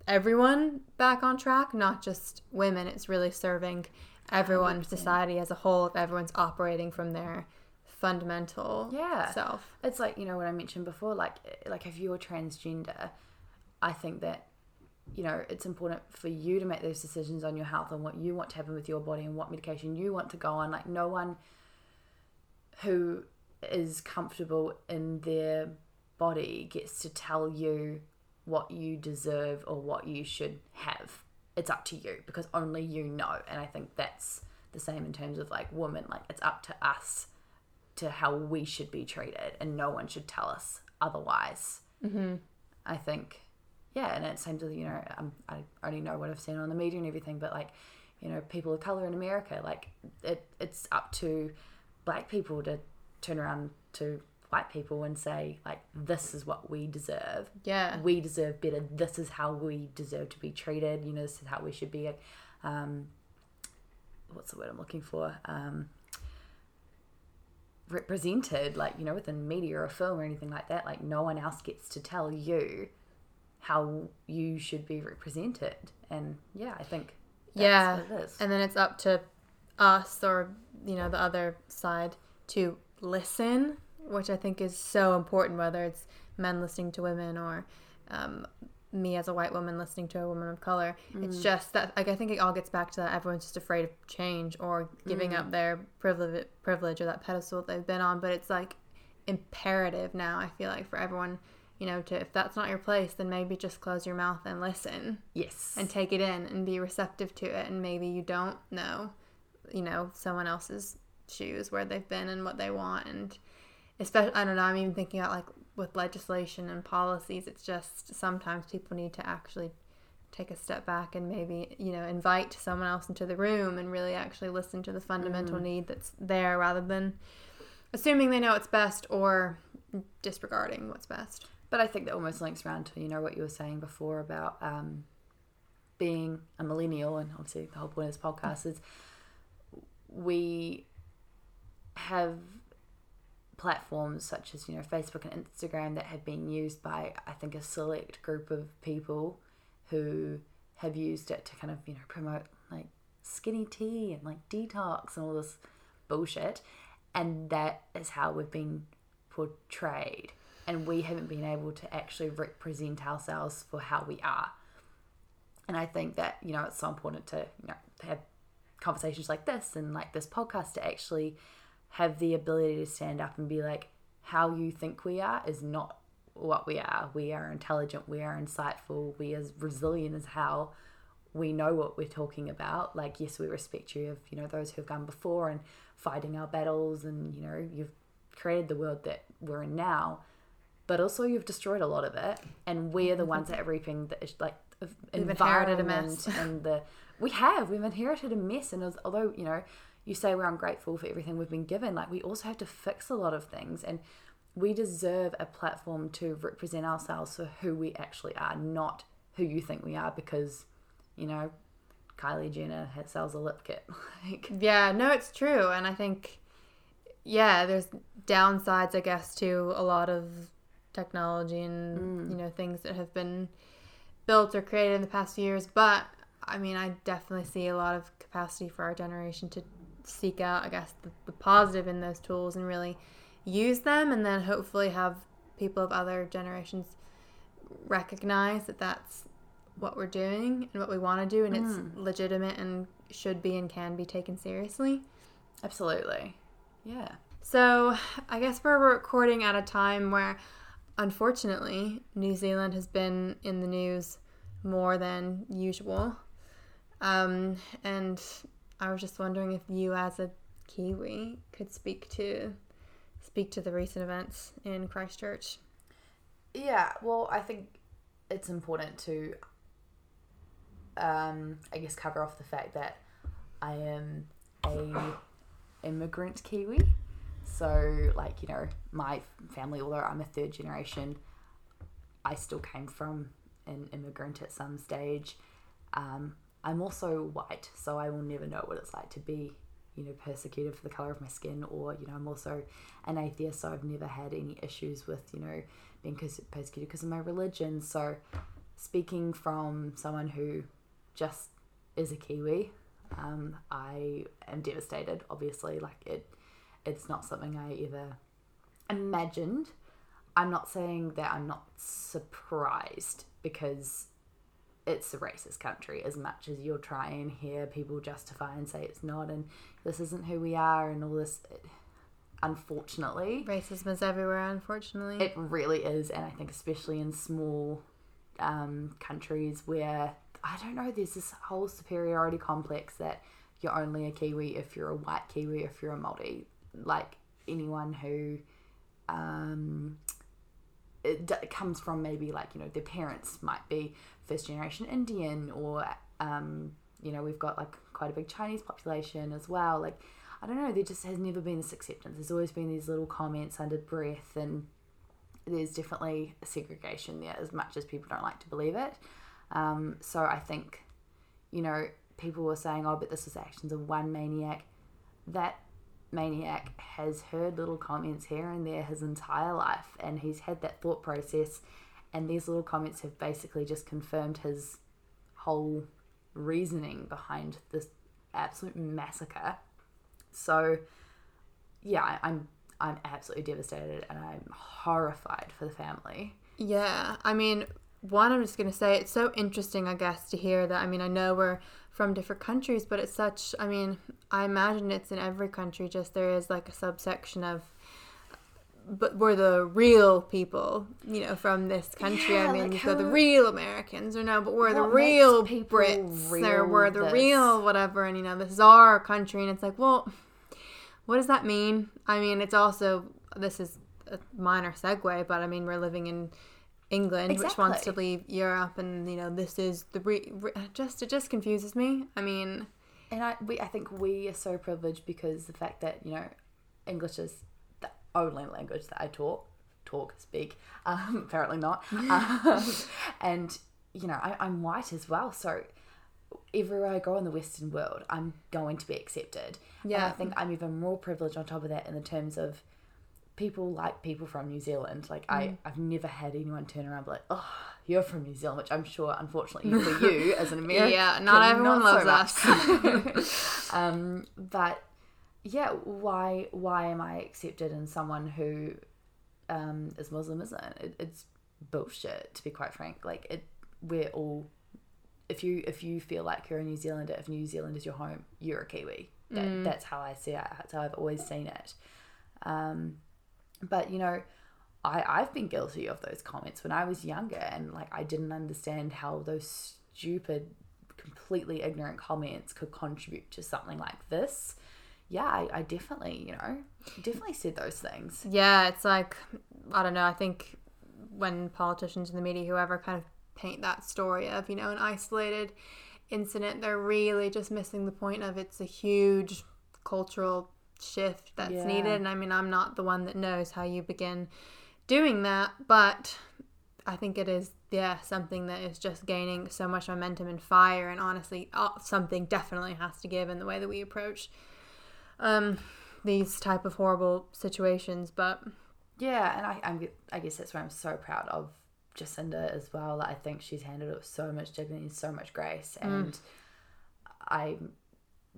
everyone back on track, not just women. It's really serving everyone, 100%. society as a whole, if everyone's operating from their fundamental Yeah. self. it's like you know what I mentioned before. Like like if you're transgender, I think that you know it's important for you to make those decisions on your health and what you want to happen with your body and what medication you want to go on. Like no one who is comfortable in their body gets to tell you what you deserve or what you should have. It's up to you because only you know. And I think that's the same in terms of like women. Like it's up to us to how we should be treated, and no one should tell us otherwise. Mm-hmm. I think, yeah, and it seems to you know um, I only know what I've seen on the media and everything, but like you know people of color in America, like it, it's up to black people to turn around to white people and say like this is what we deserve. Yeah. we deserve better. This is how we deserve to be treated. You know this is how we should be um what's the word i'm looking for? Um represented like you know within media or film or anything like that. Like no one else gets to tell you how you should be represented and yeah i think that's yeah what it is. and then it's up to us or you know the other side to listen which i think is so important whether it's men listening to women or um, me as a white woman listening to a woman of color. It's Mm. just that like I think it all gets back to that everyone's just afraid of change or giving Mm. up their privilege privilege or that pedestal that they've been on. But it's like imperative now, I feel like, for everyone, you know, to if that's not your place, then maybe just close your mouth and listen. Yes. and take it in and be receptive to it. And maybe you don't know you know someone else's shoes where they've been and what they want. And especially i don't know i'm even thinking about like with legislation and policies it's just sometimes people need to actually take a step back and maybe you know invite someone else into the room and really actually listen to the fundamental mm. need that's there rather than assuming they know what's best or disregarding what's best But I think that almost links around to you know what you were saying before about um, being a millennial, and obviously the whole point of this podcast is we have platforms such as you know Facebook and Instagram that have been used by I think a select group of people who have used it to kind of you know promote like skinny tea and like detox and all this bullshit, and that is how we've been portrayed and we haven't been able to actually represent ourselves for how we are. And I think that, you know, it's so important to, you know, have conversations like this and like this podcast to actually have the ability to stand up and be like, how you think we are is not what we are. We are intelligent, we are insightful, we are resilient as how we know what we're talking about. Like, yes, we respect you of, you know, those who've gone before and fighting our battles and, you know, you've created the world that we're in now but also you've destroyed a lot of it and we're the ones that are reaping the like inherited a mess. [laughs] and the we have we've inherited a mess and as- although you know you say we're ungrateful for everything we've been given like we also have to fix a lot of things and we deserve a platform to represent ourselves for who we actually are not who you think we are because you know Kylie Jenner sells a lip kit [laughs] like Yeah, no, it's true. And I think, yeah, there's downsides, I guess, to a lot of technology and, mm. you know, things that have been built or created in the past few years. But I mean, I definitely see a lot of capacity for our generation to seek out, I guess, the, the positive in those tools and really use them and then hopefully have people of other generations recognize that that's what we're doing and what we want to do and it's mm. legitimate and should be and can be taken seriously. absolutely yeah So, I guess we're recording at a time where unfortunately New Zealand has been in the news more than usual. Um, and I was just wondering if you as a Kiwi could speak to speak to the recent events in Christchurch. Yeah, well, I think it's important to, um, I guess, cover off the fact that I am a immigrant Kiwi. So, like, you know, my family, although I'm a third generation, I still came from an immigrant at some stage. Um, I'm also white, so I will never know what it's like to be, you know, persecuted for the color of my skin, or you know, I'm also an atheist, so I've never had any issues with, you know, being persecuted because of my religion. So, speaking from someone who just is a Kiwi, um, I am devastated. Obviously, like it, it's not something I ever imagined. I'm not saying that I'm not surprised because it's a racist country as much as you'll try and hear people justify and say it's not and this isn't who we are and all this unfortunately Racism is everywhere, unfortunately. it really is and i think especially in small um, countries where i don't know there's this whole superiority complex that you're only a kiwi if you're a white kiwi if you're a Māori. Like anyone who um, d- comes from maybe like you know their parents might be first generation Indian or um, you know we've got like quite a big Chinese population as well. Like I don't know, there just has never been this acceptance. There's always been these little comments under breath, and there's definitely segregation there as much as people don't like to believe it. Um, so I think you know people were saying, oh, but this is actions of one maniac. That maniac has heard little comments here and there his entire life and he's had that thought process and these little comments have basically just confirmed his whole reasoning behind this absolute massacre. So yeah i'm i'm absolutely devastated and i'm horrified for the family. Yeah, I mean, one, I'm just going to say it's so interesting, I guess, to hear that. I mean, I know we're from different countries, but it's such, I mean, I imagine it's in every country, just there is like a subsection of, but we're the real people, you know, from this country. Yeah, I mean, like so the real Americans, or no, but we're the real Brits, or real we're the this? real whatever, and you know, this is our country, and it's like, well, what does that mean? I mean, it's also this is a minor segue, but I mean, we're living in England, which wants to leave Europe, and you know, this is the re- re- just it just confuses me. I mean, And I, we, I think we are so privileged because the fact that, you know, English is the only language that I talk, talk, speak. [laughs] Um, apparently not. [laughs] Um, and, you know, I, I'm white as well. So everywhere I go in the Western world, I'm going to be accepted. And I think I'm even more privileged on top of that in the terms of people like people from New Zealand. Like, I, I've never had anyone turn around and be like, oh, you're from New Zealand, which I'm sure, unfortunately, for [laughs] you as an American, Yeah, not everyone so loves us. [laughs] [laughs] um, but yeah, why why am I accepted in someone who um, is Muslim? Isn't it? it's bullshit to be quite frank. Like it, we're all. If you if you feel like you're a New Zealander, if New Zealand is your home, you're a Kiwi. That, That's how I see it. That's how I've always seen it. Um, but you know, I I've been guilty of those comments when I was younger, and like I didn't understand how those stupid, completely ignorant comments could contribute to something like this. Yeah, I, I definitely, you know, definitely said those things. yeah, it's like I don't know. I think when politicians in the media, whoever, kind of paint that story of you know an isolated incident, they're really just missing the point of it's a huge cultural shift that's Yeah. needed. And I mean, I'm not the one that knows how you begin doing that, but I think it is yeah something that is just gaining so much momentum and fire. And honestly, uh, something definitely has to give in the way that we approach um, these type of horrible situations. But Yeah, and I, I'm, I guess that's why I'm so proud of Jacinda as well. I think she's handled it with so much dignity and so much grace, and I,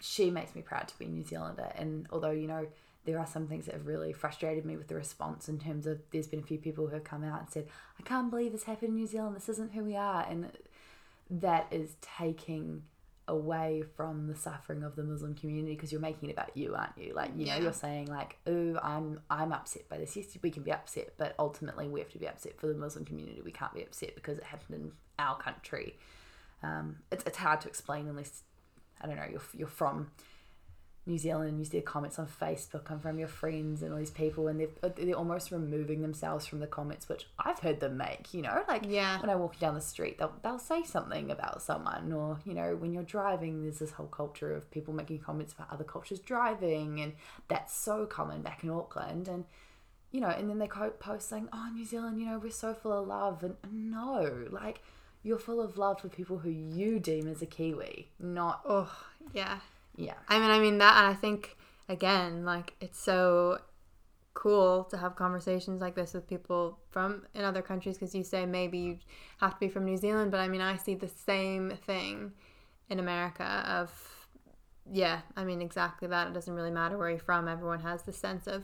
she makes me proud to be a New Zealander. And although you know there are some things that have really frustrated me with the response in terms of there's been a few people who have come out and said, "I can't believe this happened in New Zealand. This isn't who we are," and that is taking away from the suffering of the Muslim community because you're making it about you, aren't you? Like, you Yeah. know, you're saying like, "Oh, I'm I'm upset by this." Yes, we can be upset, but ultimately we have to be upset for the Muslim community. We can't be upset because it happened in our country. Um, it's it's hard to explain unless I don't know you're you're from New Zealand and you see the comments on Facebook come from your friends and all these people and they're, uh, they're almost removing themselves from the comments which I've heard them make you know like Yeah. when I walk down the street they'll, they'll say something about someone or you know when you're driving there's this whole culture of people making comments about other cultures driving and that's so common back in Auckland and you know and then they co- post saying oh New Zealand you know we're so full of love and no like you're full of love for people who you deem as a Kiwi not oh yeah, yeah I mean, I mean that, and I think again, like it's so cool to have conversations like this with people from in other countries because you say maybe you have to be from New Zealand, but I mean, I see the same thing in America of yeah, I mean exactly that. It doesn't really matter where you're from. Everyone has the sense of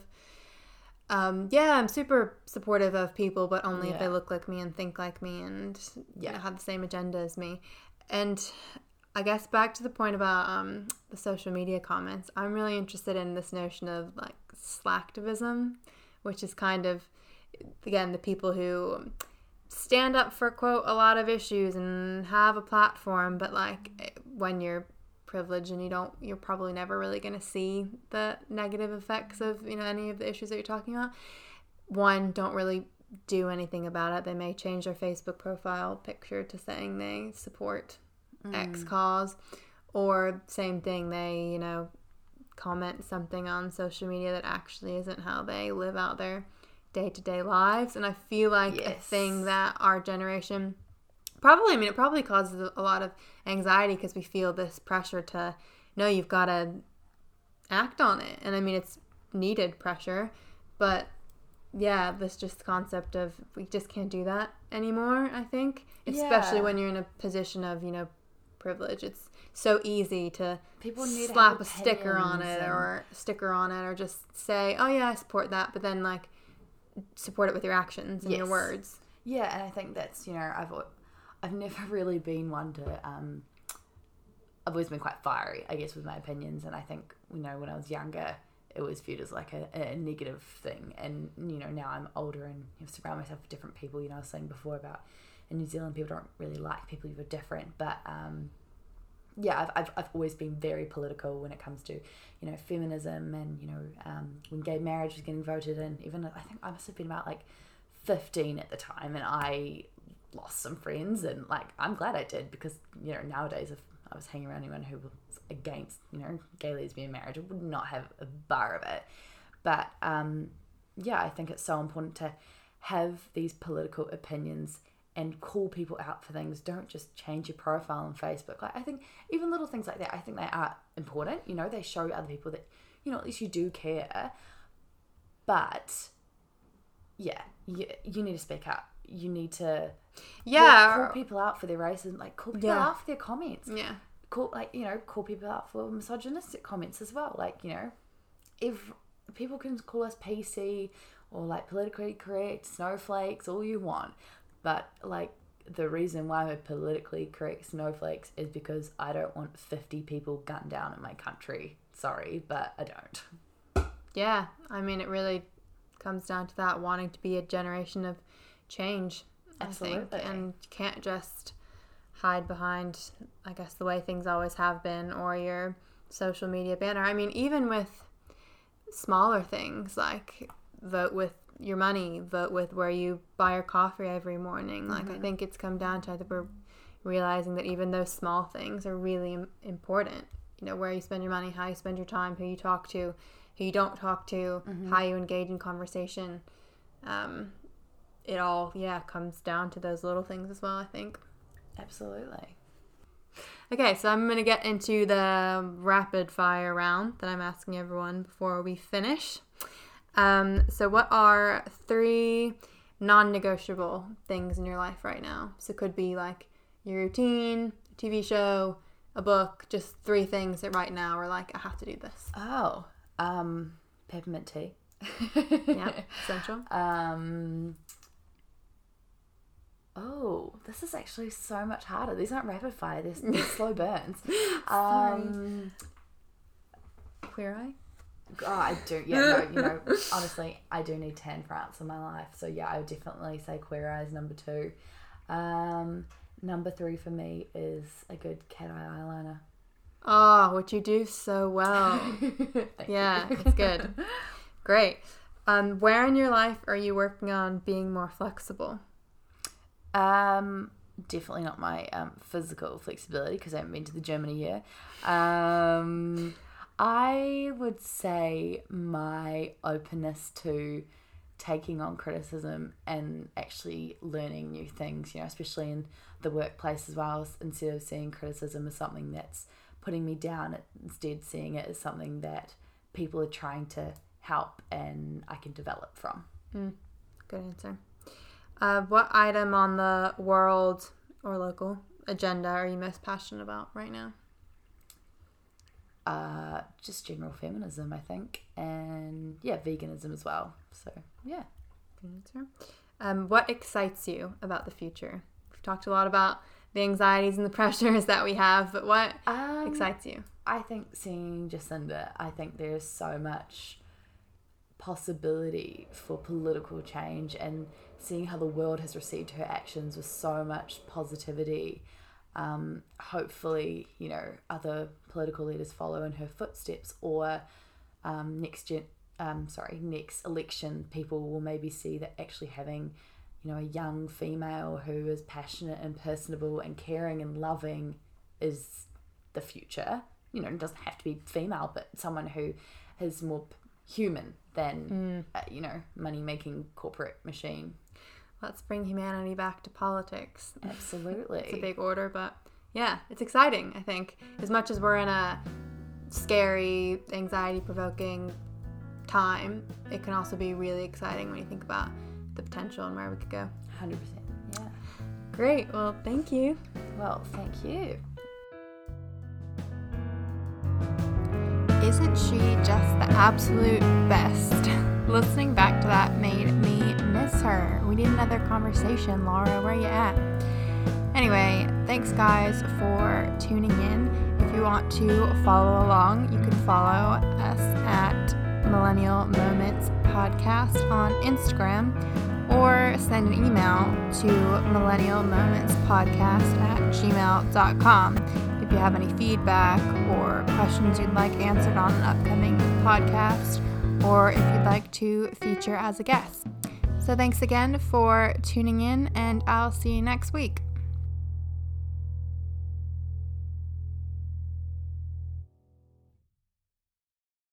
um, yeah, I'm super supportive of people, but only if they look like me and think like me and you know, have the same agenda as me. And I guess back to the point about um, the social media comments, I'm really interested in this notion of like slacktivism, which is kind of again the people who stand up for quote a lot of issues and have a platform, but like when you're privileged and you don't, you're probably never really going to see the negative effects of you know any of the issues that you're talking about. One, don't really do anything about it. They may change their Facebook profile picture to saying they support X mm. cause, or same thing, they you know comment something on social media that actually isn't how they live out their day to day lives. And I feel like a thing that our generation probably, I mean, it probably causes a lot of anxiety because we feel this pressure to, no, you've got to act on it. And I mean, it's needed pressure, but yeah, this just concept of we just can't do that anymore, I think. Especially Yeah. when you're in a position of, you know, privilege. It's so easy to People need slap a sticker on it or sticker on it or just say, "Oh yeah, I support that," but then like support it with your actions and your words. Yeah, and I think that's you know I've I've never [laughs] really been one to um I've always been quite fiery, I guess, with my opinions, and I think you know when I was younger it was viewed as like a, a negative thing, and you know now I'm older and know, surround myself with different people. You know I was saying before about in New Zealand people don't really like people who are different, but um yeah, I've, I've, I've always been very political when it comes to, you know, feminism and, you know, um, when gay marriage was getting voted in. Even I think I must have been about like 15 at the time and I lost some friends and like I'm glad I did because, you know, nowadays if I was hanging around anyone who was against, you know, gay lesbian marriage, I would not have a bar of it. But um, yeah, I think it's so important to have these political opinions and call people out for things. Don't just change your profile on Facebook. Like I think even little things like that, I think they are important. You know, they show other people that you know at least you do care. But yeah, you, you need to speak up. You need to Yeah. call people out for their racism. Like call people Yeah. out for their comments. yeah. Call like you know call people out for misogynistic comments as well. Like you know, if people can call us PC or like politically correct snowflakes, all you want, but like the reason why we're politically correct snowflakes is because I don't want 50 people gunned down in my country. Sorry, but I don't. Yeah, I mean, it really comes down to that wanting to be a generation of change, Absolutely. think, and you can't just hide behind, I guess, the way things always have been or your social media banner. I mean, even with smaller things like vote with your money, vote with where you buy your coffee every morning. Like, I think it's come down to I think we're realizing that even those small things are really important. You know, where you spend your money, how you spend your time, who you talk to, who you don't talk to, how you engage in conversation. Um, it all, yeah, comes down to those little things as well, I think. Absolutely. Okay, so I'm going to get into the rapid fire round that I'm asking everyone before we finish. Um, so, what are three non negotiable things in your life right now? So, it could be like your routine, a TV show, a book, just three things that right now are like, I have to do this. Oh, um, peppermint tea. [laughs] Yeah, essential. [laughs] Um. Oh, this is actually so much harder. These aren't rapid fire. They're, [laughs] they're slow burns. Um. Queer eye? Oh, I do. Yeah, no, you know, [laughs] honestly, I do need Tan France in my life. So yeah, I would definitely say Queer Eyes number two. Um, number three for me is a good cat eye eyeliner. Oh, what you do so well. [laughs] Yeah, you. it's good. Great. Um, where in your life are you working on being more flexible? Um, definitely not my um, physical flexibility because I haven't been to the gym in a year. Um, I would say my openness to taking on criticism and actually learning new things, you know, especially in the workplace as well, instead of seeing criticism as something that's putting me down, instead seeing it as something that people are trying to help and I can develop from. Good answer. Uh, what item on the world or local agenda are you most passionate about right now? uh, just general feminism, I think, and yeah, veganism as well. So yeah, Um, what excites you about the future? We've talked a lot about the anxieties and the [laughs] pressures that we have, but what um, excites you? I think seeing Jacinda, I think there's so much possibility for political change and seeing how the world has received her actions with so much positivity. Um, hopefully, you know, other political leaders follow in her footsteps, or um, next gen, um, sorry, next election, people will maybe see that actually having, you know, a young female who is passionate and personable and caring and loving is the future. You know, it doesn't have to be female, but someone who is more human than, uh, you know, money making corporate machine. Let's bring humanity back to politics. Absolutely. It's a big order, but yeah, it's exciting, I think. As much as we're in a scary, anxiety provoking time, it can also be really exciting when you think about the potential and where we could go. 100%. Yeah. Great. Well, thank you. Well, thank you. Isn't she just the absolute best? [laughs] Listening back to that made me miss her. We need another conversation, Laura. Where you at? Anyway, thanks guys for tuning in. If you want to follow along, you can follow us at Millennial Moments Podcast on Instagram or send an email to millennialmomentspodcast at gmail.com if you have any feedback or questions you'd like answered on an upcoming podcast or if you'd like to feature as a guest. So thanks again for tuning in and I'll see you next week.